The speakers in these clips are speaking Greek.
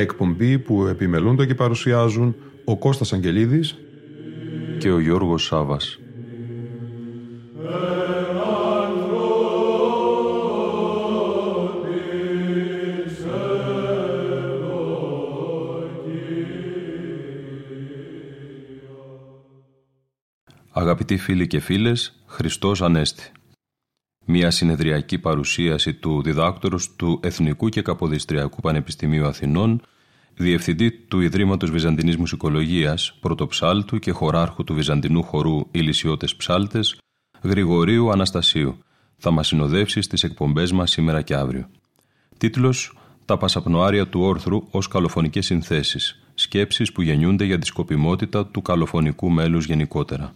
εκπομπή που επιμελούνται και παρουσιάζουν ο Κώστας Αγγελίδης και ο Γιώργος Σάβας. Αγαπητοί φίλοι και φίλες, Χριστός Ανέστη. Μια συνεδριακή παρουσίαση του διδάκτορος του Εθνικού και Καποδιστριακού Πανεπιστημίου Αθηνών διευθυντή του Ιδρύματος Βυζαντινής Μουσικολογίας, πρωτοψάλτου και χωράρχου του Βυζαντινού χορού Ηλισιώτες Ψάλτες, Γρηγορίου Αναστασίου. Θα μας συνοδεύσει στις εκπομπές μας σήμερα και αύριο. Τίτλος «Τα πασαπνοάρια του όρθρου ως καλοφωνικές συνθέσεις. Σκέψεις που γεννιούνται για τη σκοπιμότητα του καλοφωνικού μέλους γενικότερα».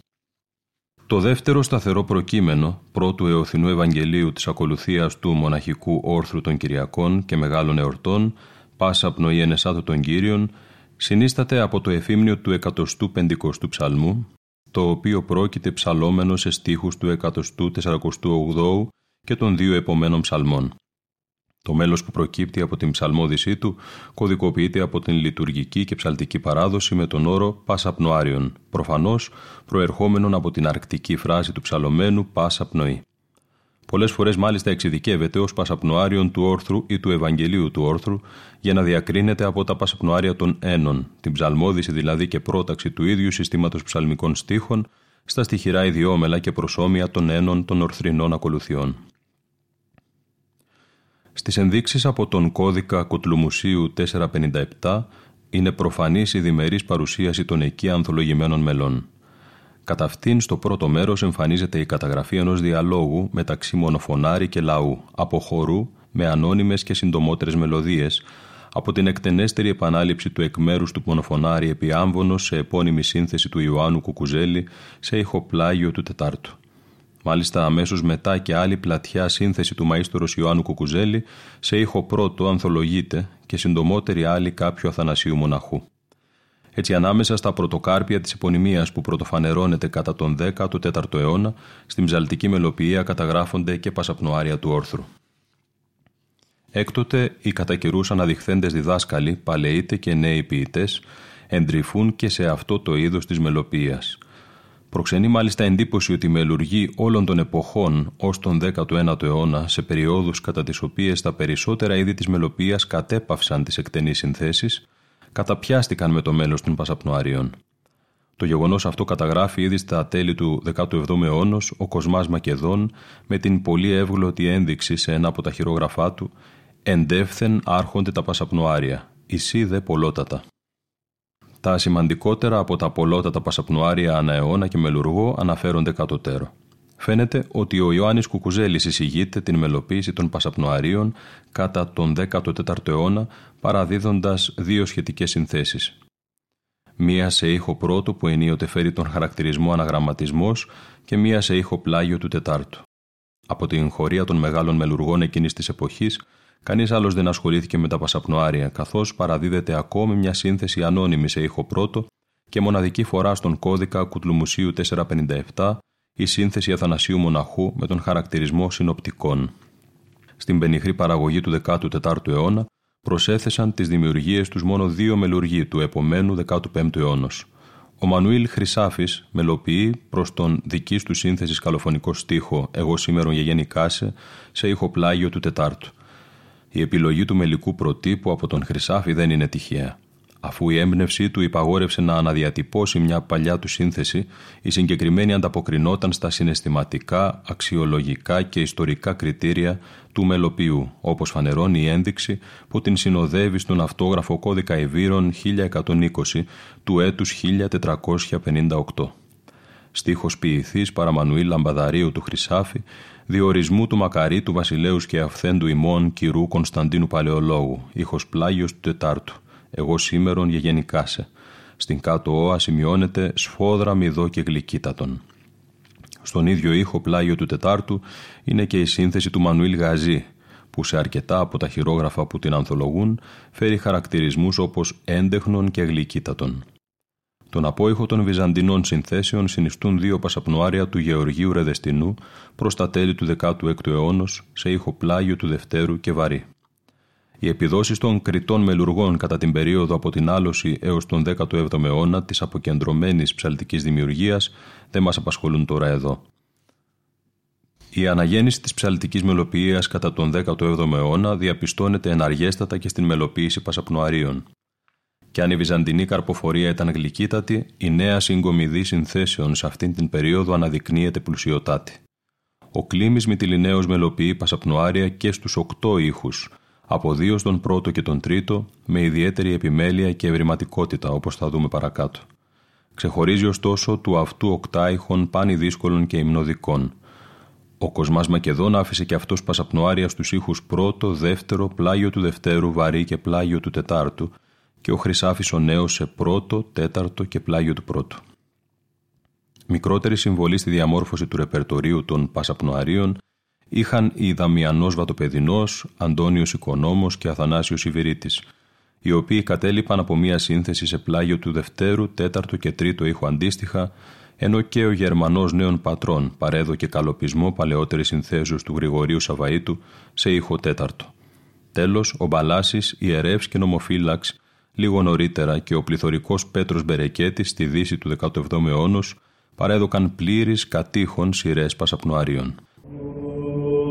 Το δεύτερο σταθερό προκείμενο πρώτου Εωθινού Ευαγγελίου της ακολουθίας του μοναχικού όρθρου των Κυριακών και Μεγάλων Εορτών πάσα πνοή ενεσάτου των Κύριων, συνίσταται από το εφήμνιο του 150ου ψαλμού, το οποίο πρόκειται ψαλόμενο σε στίχους του 148ου και των δύο επομένων ψαλμών. Το μέλος που προκύπτει από την ψαλμόδησή του κωδικοποιείται από την λειτουργική και ψαλτική παράδοση με τον όρο «πάσα πνοάριον», προφανώς προερχόμενον από την αρκτική φράση του ψαλωμένου «πάσα πνοή». Πολλές φορές μάλιστα εξειδικεύεται ως πασαπνοάριον του όρθρου ή του Ευαγγελίου του όρθρου για να διακρίνεται από τα πασαπνοάρια των ένων, την ψαλμόδηση δηλαδή και πρόταξη του ίδιου συστήματος ψαλμικών στίχων στα στοιχειρά ιδιόμελα και προσώμια των ένων των ορθρινών ακολουθιών. Στις ενδείξεις από τον κώδικα Κοτλουμουσίου 457 είναι προφανής η διμερής παρουσίαση των εκεί ανθολογημένων μελών. Κατά αυτήν στο πρώτο μέρος εμφανίζεται η καταγραφή ενός διαλόγου μεταξύ μονοφωνάρι και λαού, από χορού με ανώνυμες και συντομότερες μελωδίες, από την εκτενέστερη επανάληψη του εκμέρους του μονοφωνάρι επί άμβονος σε επώνυμη σύνθεση του Ιωάννου Κουκουζέλη σε ηχοπλάγιο του Τετάρτου. Μάλιστα αμέσως μετά και άλλη πλατιά σύνθεση του μαΐστορος Ιωάννου Κουκουζέλη σε ήχο πρώτο ανθολογείται και συντομότερη άλλη κάποιου Αθανασίου Μοναχού. Έτσι, ανάμεσα στα πρωτοκάρπια της επωνυμίας που πρωτοφανερώνεται κατά τον 14ο αιώνα, στην ψαλτική μελοποιία καταγράφονται και πασαπνοάρια του όρθρου. Έκτοτε, οι κατά καιρού αναδειχθέντες διδάσκαλοι, παλαιείτε και νέοι ποιητές, εντρυφούν και σε αυτό το είδος της μελοποίηση. Προξενεί μάλιστα εντύπωση ότι οι μελουργοί όλων των εποχών ως τον 19ο αιώνα, σε περιόδους κατά τις οποίες τα περισσότερα είδη της μελοποίηση κατέπαυσαν τις εκτενείς συνθέσεις, καταπιάστηκαν με το μέλος των Πασαπνοαρίων. Το γεγονός αυτό καταγράφει ήδη στα τέλη του 17ου αιώνα ο Κοσμάς Μακεδόν με την πολύ εύγλωτη ένδειξη σε ένα από τα χειρόγραφά του «Εντεύθεν άρχονται τα Πασαπνοάρια, ισί δε πολλότατα». Τα σημαντικότερα από τα πολλότατα Πασαπνοάρια ανά αιώνα και μελουργό αναφέρονται κατωτέρω. Φαίνεται ότι ο Ιωάννης Κουκουζέλης εισηγείται την μελοποίηση των Πασαπνοαρίων κατά τον 14ο αιώνα παραδίδοντας δύο σχετικές συνθέσεις. Μία σε ήχο πρώτο που ενίοτε φέρει τον χαρακτηρισμό αναγραμματισμός και μία σε ήχο πλάγιο του Τετάρτου. Από την χωρία των μεγάλων μελουργών εκείνης της εποχής, κανείς άλλος δεν ασχολήθηκε με τα πασαπνοάρια, καθώς παραδίδεται ακόμη μια σύνθεση ανώνυμη σε ήχο πρώτο και μοναδική φορά στον κώδικα Κουτλουμουσίου 457 η σύνθεση Αθανασίου Μοναχού με τον χαρακτηρισμό συνοπτικών. Στην πενιχρή παραγωγή του 14ου αιώνα προσέθεσαν τις δημιουργίες τους μόνο δύο μελουργοί του επομένου 15ου αιώνα. Ο Μανουήλ Χρυσάφης μελοποιεί προς τον δική του σύνθεσης καλοφωνικό στίχο Εγώ σήμερον γεγέννη κάσε σε ηχοπλάγιο του Τετάρτου. Η επιλογή του μελικού προτύπου από τον Χρυσάφη δεν είναι τυχαία. Αφού η έμπνευσή του υπαγόρευσε να αναδιατυπώσει μια παλιά του σύνθεση, η συγκεκριμένη ανταποκρινόταν στα συναισθηματικά, αξιολογικά και ιστορικά κριτήρια του μελοποιού, όπως φανερώνει η ένδειξη που την συνοδεύει στον αυτόγραφο κώδικα Εβύρων 1120 του έτους 1458. Στίχος ποιηθής παραμανουήλ Λαμπαδαρίου του Χρυσάφη διορισμού του Μακαρί του Βασιλέους και Αυθέντου ημών κυρού Κωνσταντίνου Παλαιολόγου, ήχος πλάγιος του Τετάρτου, εγώ σήμερον σε. Στην κάτω όα σημειώνεται σφόδρα μηδό και γλυκύτατον. Στον ίδιο ήχο πλάγιο του Τετάρτου είναι και η σύνθεση του Μανουήλ Γαζή, που σε αρκετά από τα χειρόγραφα που την ανθολογούν φέρει χαρακτηρισμούς όπως έντεχνον και γλυκύτατον. Τον απόϊχο των Βυζαντινών συνθέσεων συνιστούν δύο πασαπνοάρια του Γεωργίου Ρεδεστινού προς τα τέλη του 16ου αιώνα σε ήχο πλάγιο του Δευτέρου και βαρύ. Οι επιδόσεις των κριτών μελουργών κατά την περίοδο από την άλωση έως τον 17ο αιώνα της αποκεντρωμένης ψαλτικής δημιουργίας δεν μας απασχολούν τώρα εδώ. Η αναγέννηση της ψαλτικής μελοποιίας κατά τον 17ο αιώνα διαπιστώνεται εναργέστατα και στην μελοποίηση πασαπνοαρίων. Και αν η βυζαντινή καρποφορία ήταν γλυκύτατη, η νέα συγκομιδή συνθέσεων σε αυτήν την περίοδο αναδεικνύεται πλουσιωτάτη. Ο κλίμη Μητυλινέο μελοποιεί πασαπνοάρια και στους οκτώ ήχους, από δύο στον πρώτο και τον τρίτο, με ιδιαίτερη επιμέλεια και ευρηματικότητα, όπως θα δούμε παρακάτω. Ξεχωρίζει ωστόσο του αυτού οκτάηχων πάνη δύσκολων και υμνοδικών. Ο Κοσμάς Μακεδόν άφησε και αυτός πασαπνοάρια στους ήχους πρώτο, δεύτερο, πλάγιο του δευτέρου, βαρύ και πλάγιο του τετάρτου, και ο Χρυσάφης ο νέος σε πρώτο, τέταρτο και πλάγιο του πρώτου. Μικρότερη συμβολή στη διαμόρφωση του ρεπερτορίου των Πασαπνοαρίων είχαν οι Δαμιανός Βατοπεδινός, Αντώνιος Οικονόμος και Αθανάσιος Ιβηρίτης, οι οποίοι κατέληπαν από μία σύνθεση σε πλάγιο του Δευτέρου, Τέταρτου και Τρίτου ήχου αντίστοιχα, ενώ και ο Γερμανός νέων πατρών παρέδωκε καλοπισμό παλαιότερης συνθέσεως του Γρηγορίου Σαβαΐτου σε ήχο τέταρτο. Τέλος, ο Μπαλάσης, ιερεύς και νομοφύλαξ Λίγο νωρίτερα και ο πληθωρικός Πέτρος Μπερεκέτης στη δύση του 17ου αιώνα παρέδωκαν πλήρης κατήχων σειρές πασαπνοαρίων. Lord.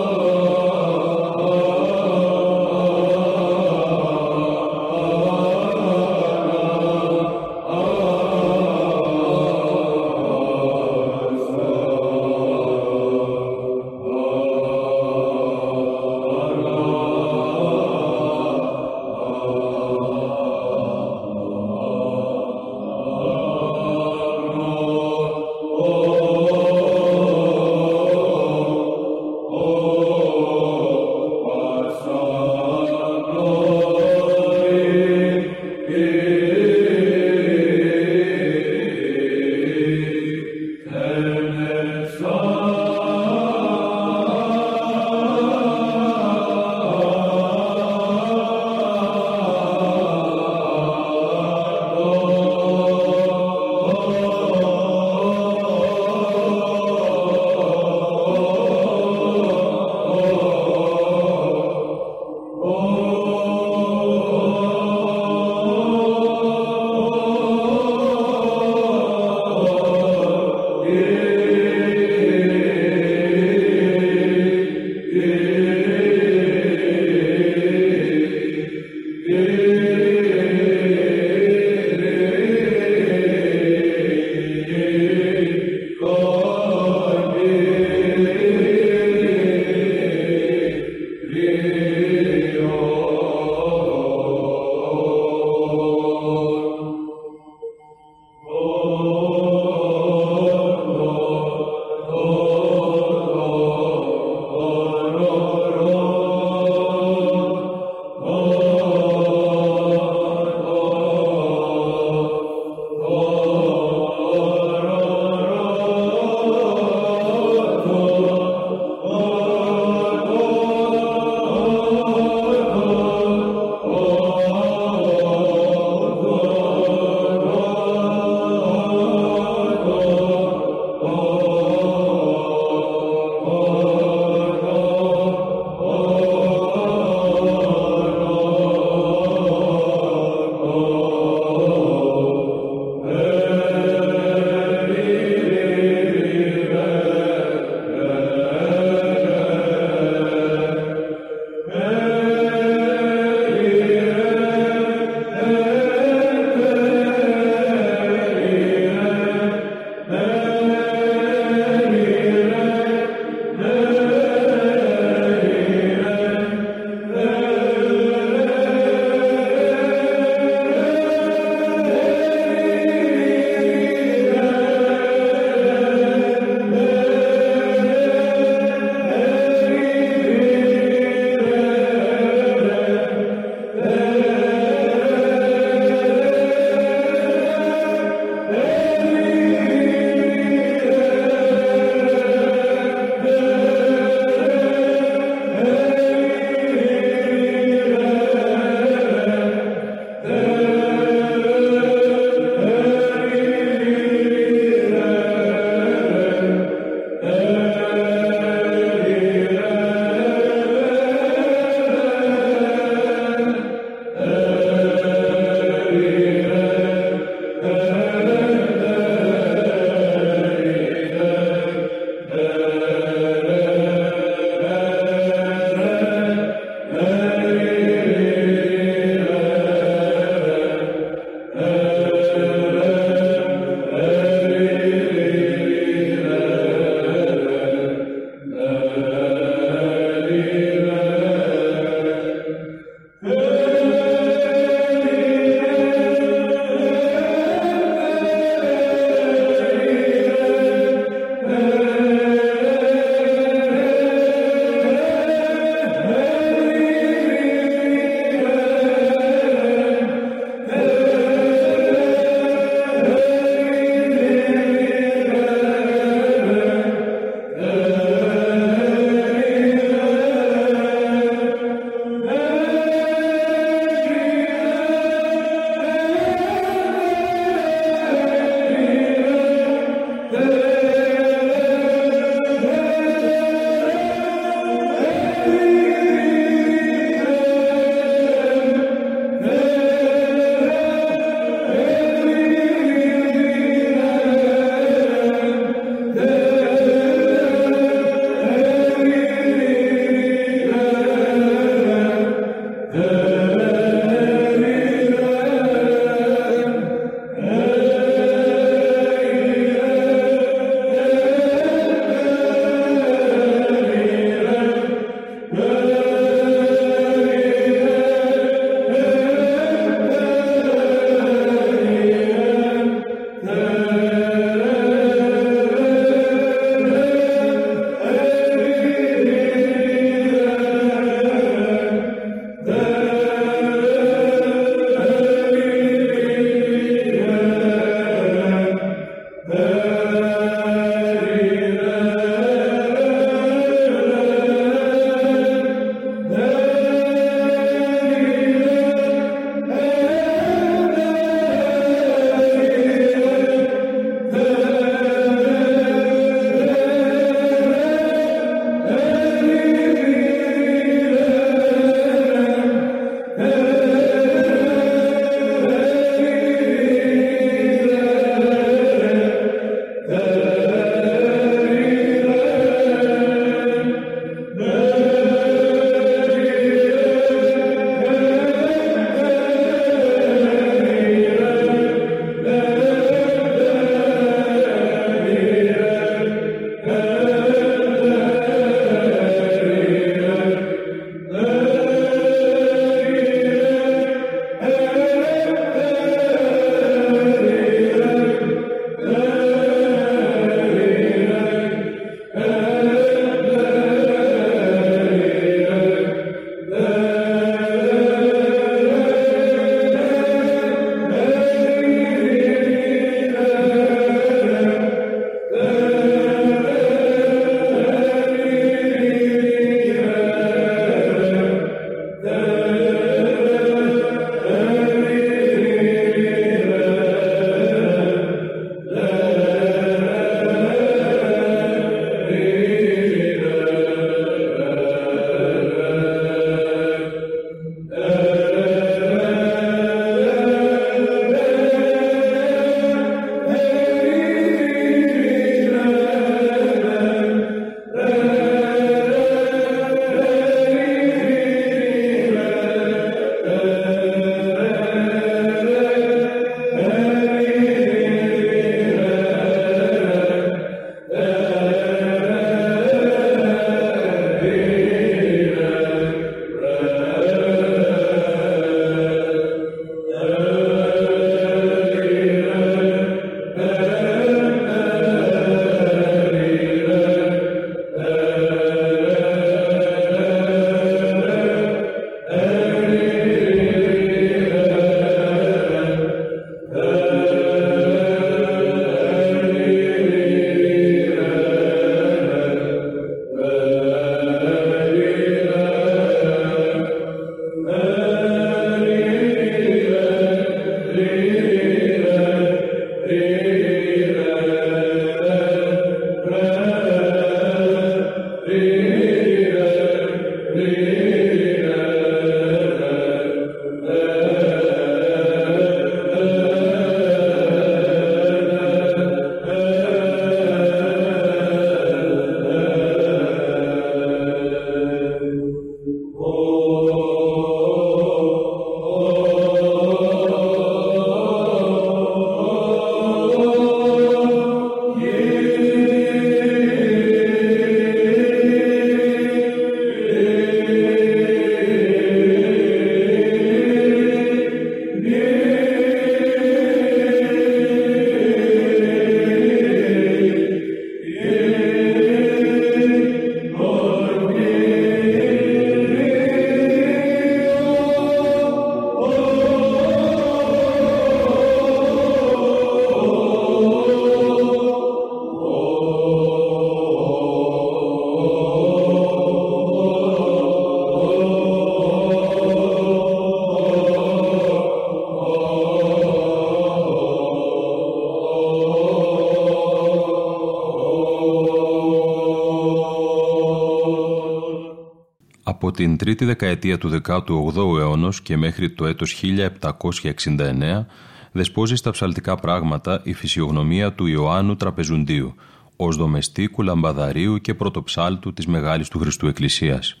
Την τρίτη δεκαετία του 18ου αιώνα και μέχρι το έτος 1769 δεσπόζει στα ψαλτικά πράγματα η φυσιογνωμία του Ιωάννου Τραπεζουντίου ως δομεστίκου λαμπαδαρίου και πρωτοψάλτου της Μεγάλης του Χριστού Εκκλησίας.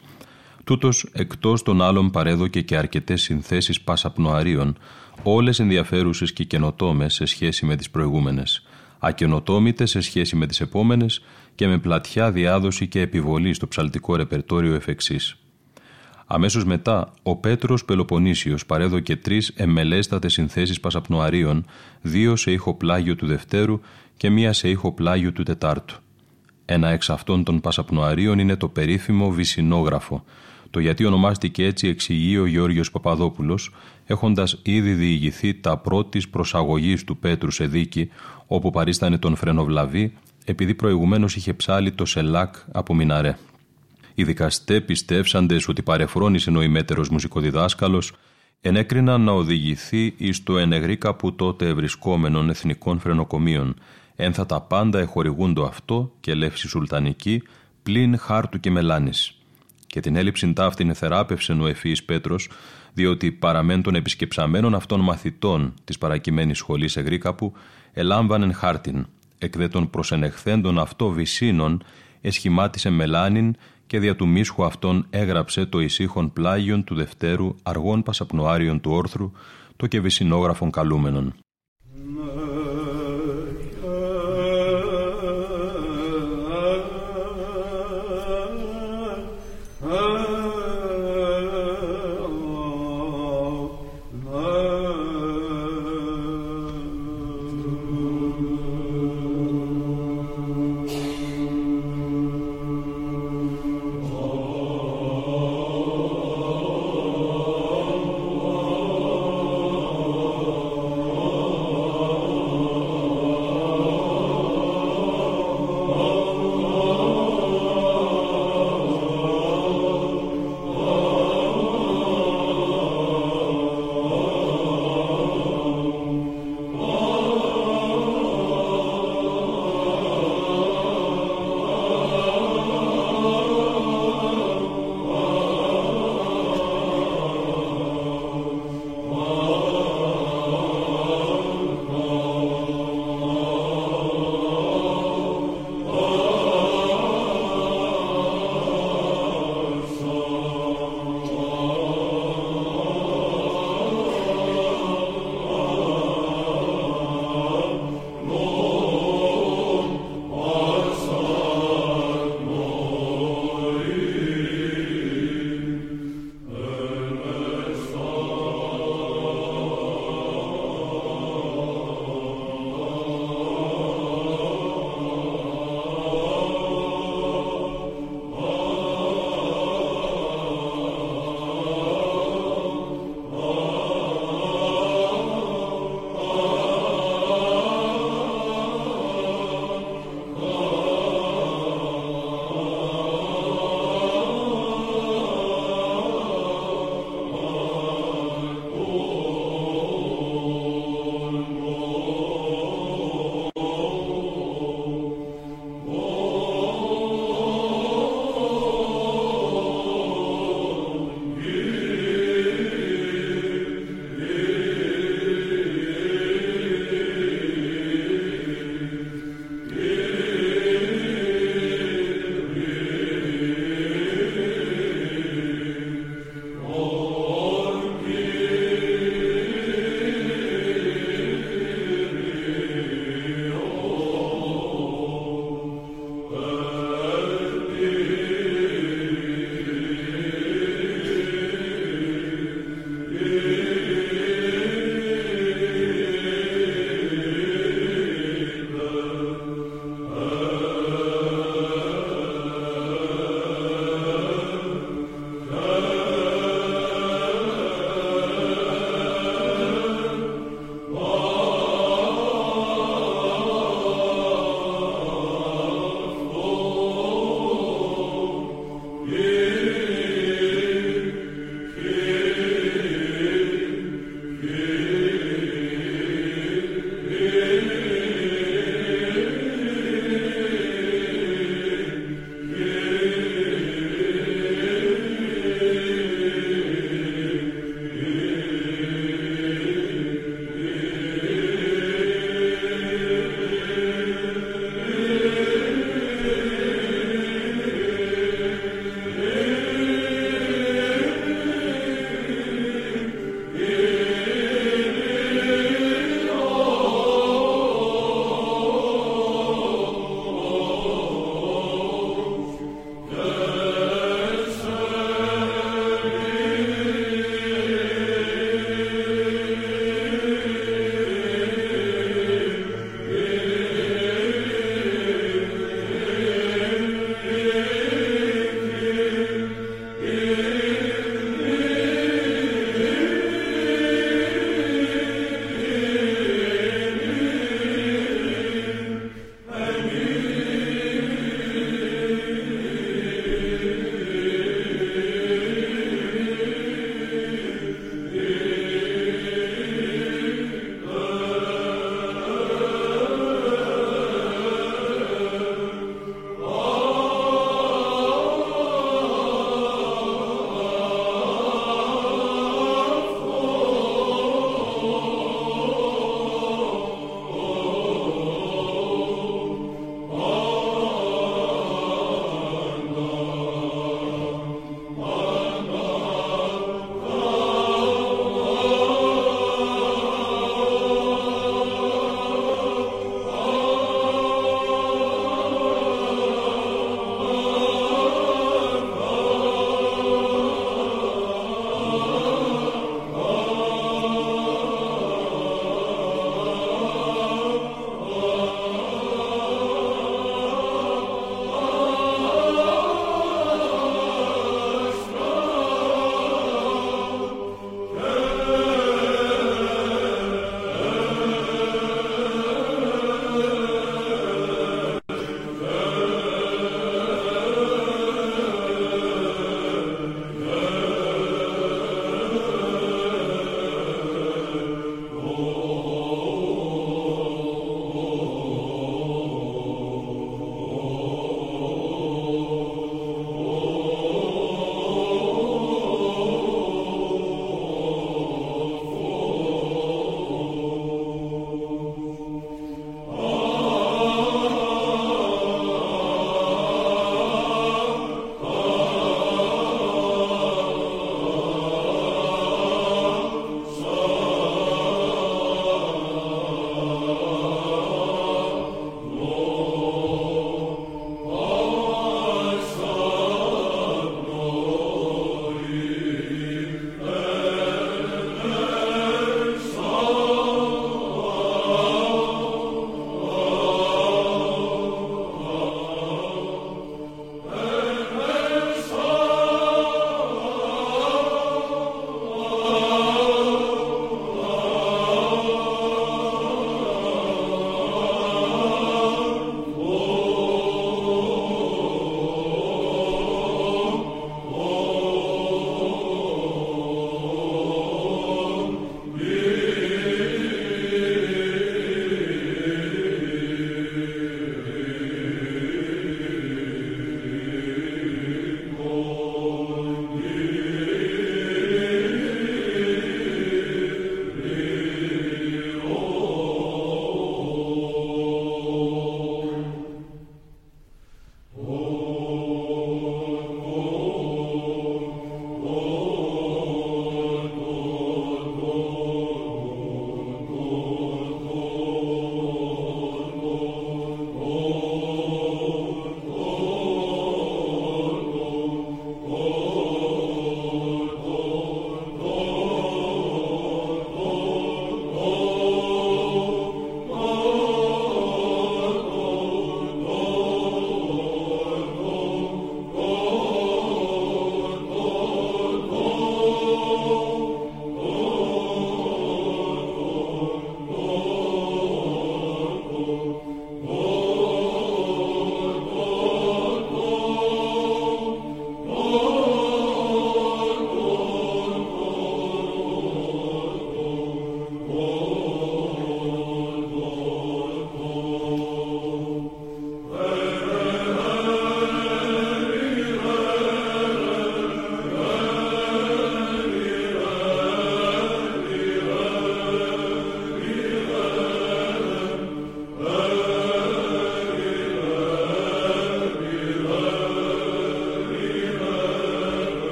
Τούτος, εκτός των άλλων παρέδοκε και αρκετές συνθέσεις πασαπνοαρίων, όλες ενδιαφέρουσες και καινοτόμες σε σχέση με τις προηγούμενες, ακαινοτόμητες σε σχέση με τις επόμενες και με πλατιά διάδοση και επιβολή στο ψαλτικό ρεπερτόριο εφ' εξής. Αμέσως μετά, ο Πέτρος Πελοποννήσιος παρέδωκε τρεις εμελέστατες συνθέσεις πασαπνοαρίων, δύο σε ήχο πλάγιο του Δευτέρου και μία σε ήχο πλάγιο του Τετάρτου. Ένα εξ αυτών των πασαπνοαρίων είναι το περίφημο Βυσινόγραφο, το γιατί ονομάστηκε έτσι εξηγεί ο Γιώργος Παπαδόπουλος, έχοντας ήδη διηγηθεί τα πρώτης προσαγωγής του Πέτρου σε δίκη, όπου παρίστανε τον Φρενοβλαβή, επειδή προηγουμένως είχε ψάλει το Σελάκ από Μιναρέ. Οι δικαστέ πιστεύσαντε ότι παρεφρόνησε νοημέτερος μουσικοδιδάσκαλος, ενέκριναν να οδηγηθεί εις το ενεγρίκα που τότε ευρισκόμενων εθνικών φρενοκομείων, ένθα τα πάντα εχορηγούντο αυτό και λεύση σουλτανική, πλην χάρτου και μελάνης. Και την έλλειψη ταύτην θεράπευσε ο ευφύης Πέτρος, διότι παραμέν των επισκεψαμένων αυτών μαθητών της παρακειμένης σχολής Εγρίκαπου, ελάμβανεν χάρτην, εκ δε των προσενεχθέντων αυτό βυσίνων, εσχημάτισε μελάνιν και δια του μίσχου αυτών έγραψε το ησύχον πλάγιον του Δευτέρου αργών πασαπνοάριων του όρθρου, το και βυσινόγραφων καλούμενων.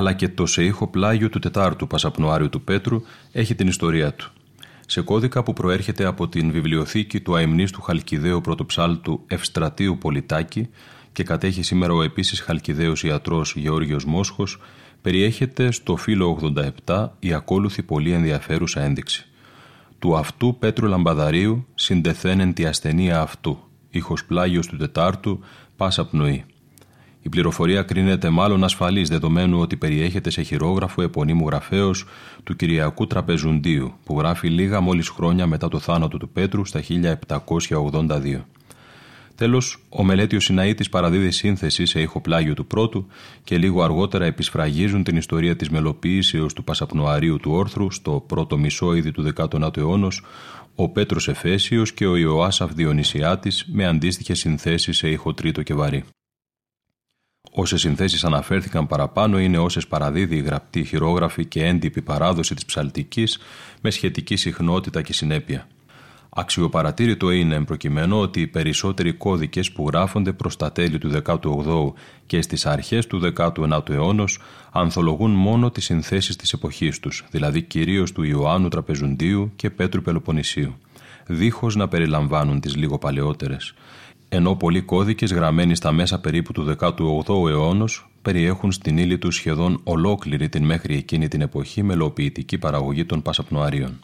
Αλλά και το σε ήχο πλάγιο του Τετάρτου Πασαπνοάριου του Πέτρου έχει την ιστορία του. Σε κώδικα που προέρχεται από την βιβλιοθήκη του αιμνίστου Χαλκιδαίου πρωτοψάλτου Ευστρατείου Πολιτάκη και κατέχει σήμερα ο επίσης Χαλκιδαίος ιατρός Γεώργιος Μόσχος, περιέχεται στο φύλλο 87 η ακόλουθη πολύ ενδιαφέρουσα ένδειξη. Του αυτού Πέτρου Λαμπαδαρίου συντεθένεν τη ασθενεία αυτού, ήχος πλάγιος του Τετάρτου, πάσα πνοή. Η πληροφορία κρίνεται μάλλον ασφαλής δεδομένου ότι περιέχεται σε χειρόγραφο επωνύμου γραφέως του Κυριακού Τραπεζουντίου που γράφει λίγα μόλις χρόνια μετά το θάνατο του Πέτρου στα 1782. Τέλος, ο μελέτιος Σιναήτης παραδίδει σύνθεση σε ηχοπλάγιο του πρώτου και λίγο αργότερα επισφραγίζουν την ιστορία της μελοποίησεως του Πασαπνοαρίου του Όρθρου στο πρώτο μισόειδη του 19ου αιώνα, ο Πέτρος Εφέσιος και ο Ιωάσαφ Διονυσιάτης με αντίστοιχες συνθέσεις σε ήχο τρίτο και βαρύ. Όσες συνθέσεις αναφέρθηκαν παραπάνω είναι όσες παραδίδει η γραπτή χειρόγραφη και έντυπη παράδοση της ψαλτικής με σχετική συχνότητα και συνέπεια. Αξιοπαρατήρητο είναι προκειμένου ότι οι περισσότεροι κώδικες που γράφονται προς τα τέλη του 18ου και στις αρχές του 19ου αιώνα ανθολογούν μόνο τις συνθέσεις της εποχής τους, δηλαδή κυρίως του Ιωάννου Τραπεζουντίου και Πέτρου Πελοποννησίου, δίχως να περιλαμβάνουν τις λίγο παλαιότερες. Ενώ πολλοί κώδικες γραμμένοι στα μέσα περίπου του 18ου αιώνα περιέχουν στην ύλη τους σχεδόν ολόκληρη την μέχρι εκείνη την εποχή μελοποιητική παραγωγή των Πασαπνοαρίων.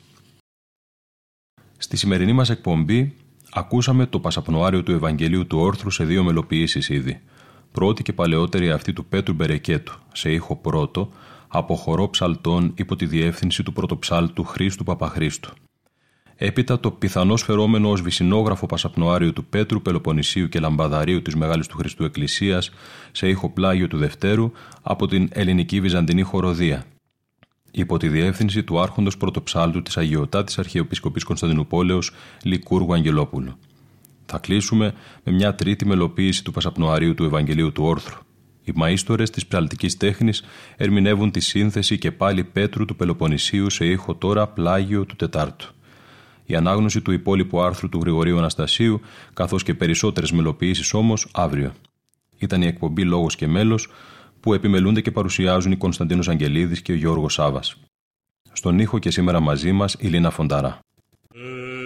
Στη σημερινή μας εκπομπή ακούσαμε το Πασαπνοάριο του Ευαγγελίου του Όρθρου σε δύο μελοποιήσεις ήδη. Πρώτη και παλαιότερη αυτή του Πέτρου Μπερεκέτου, σε ήχο πρώτο, από χορό ψαλτών υπό τη διεύθυνση του πρωτοψάλτου Χρήστου Παπαχρήστου. Έπειτα το πιθανό φερόμενο ως βυσινόγραφο Πασαπνοάριο του Πέτρου, Πελοποννησίου και Λαμπαδαρίου της Μεγάλης του Χριστού Εκκλησίας σε ήχο πλάγιο του Δευτέρου από την ελληνική Βυζαντινή χοροδία, υπό τη διεύθυνση του Άρχοντος Πρωτοψάλτου της Αγιοτάτης Αρχαιοπισκοπή Κωνσταντινούπολεως Λικούργου Αγγελόπουλου. Θα κλείσουμε με μια τρίτη μελοποίηση του Πασαπνοαρίου του Ευαγγελίου του Όρθρου. Οι μαΐστορες της ψαλτική τέχνης ερμηνεύουν τη σύνθεση και πάλι Πέτρου του Πελοποννησίου σε ήχο τώρα πλάγιο του Τετάρτου. Η ανάγνωση του υπόλοιπου άρθρου του Γρηγορίου Αναστασίου, καθώς και περισσότερες μελοποιήσει όμως αύριο. Ήταν η εκπομπή Λόγος και Μέλος που επιμελούνται και παρουσιάζουν οι Κωνσταντίνος Αγγελίδης και ο Γιώργος Σάβας. Στον ήχο και σήμερα μαζί μας η Λίνα Φονταρά. Ε,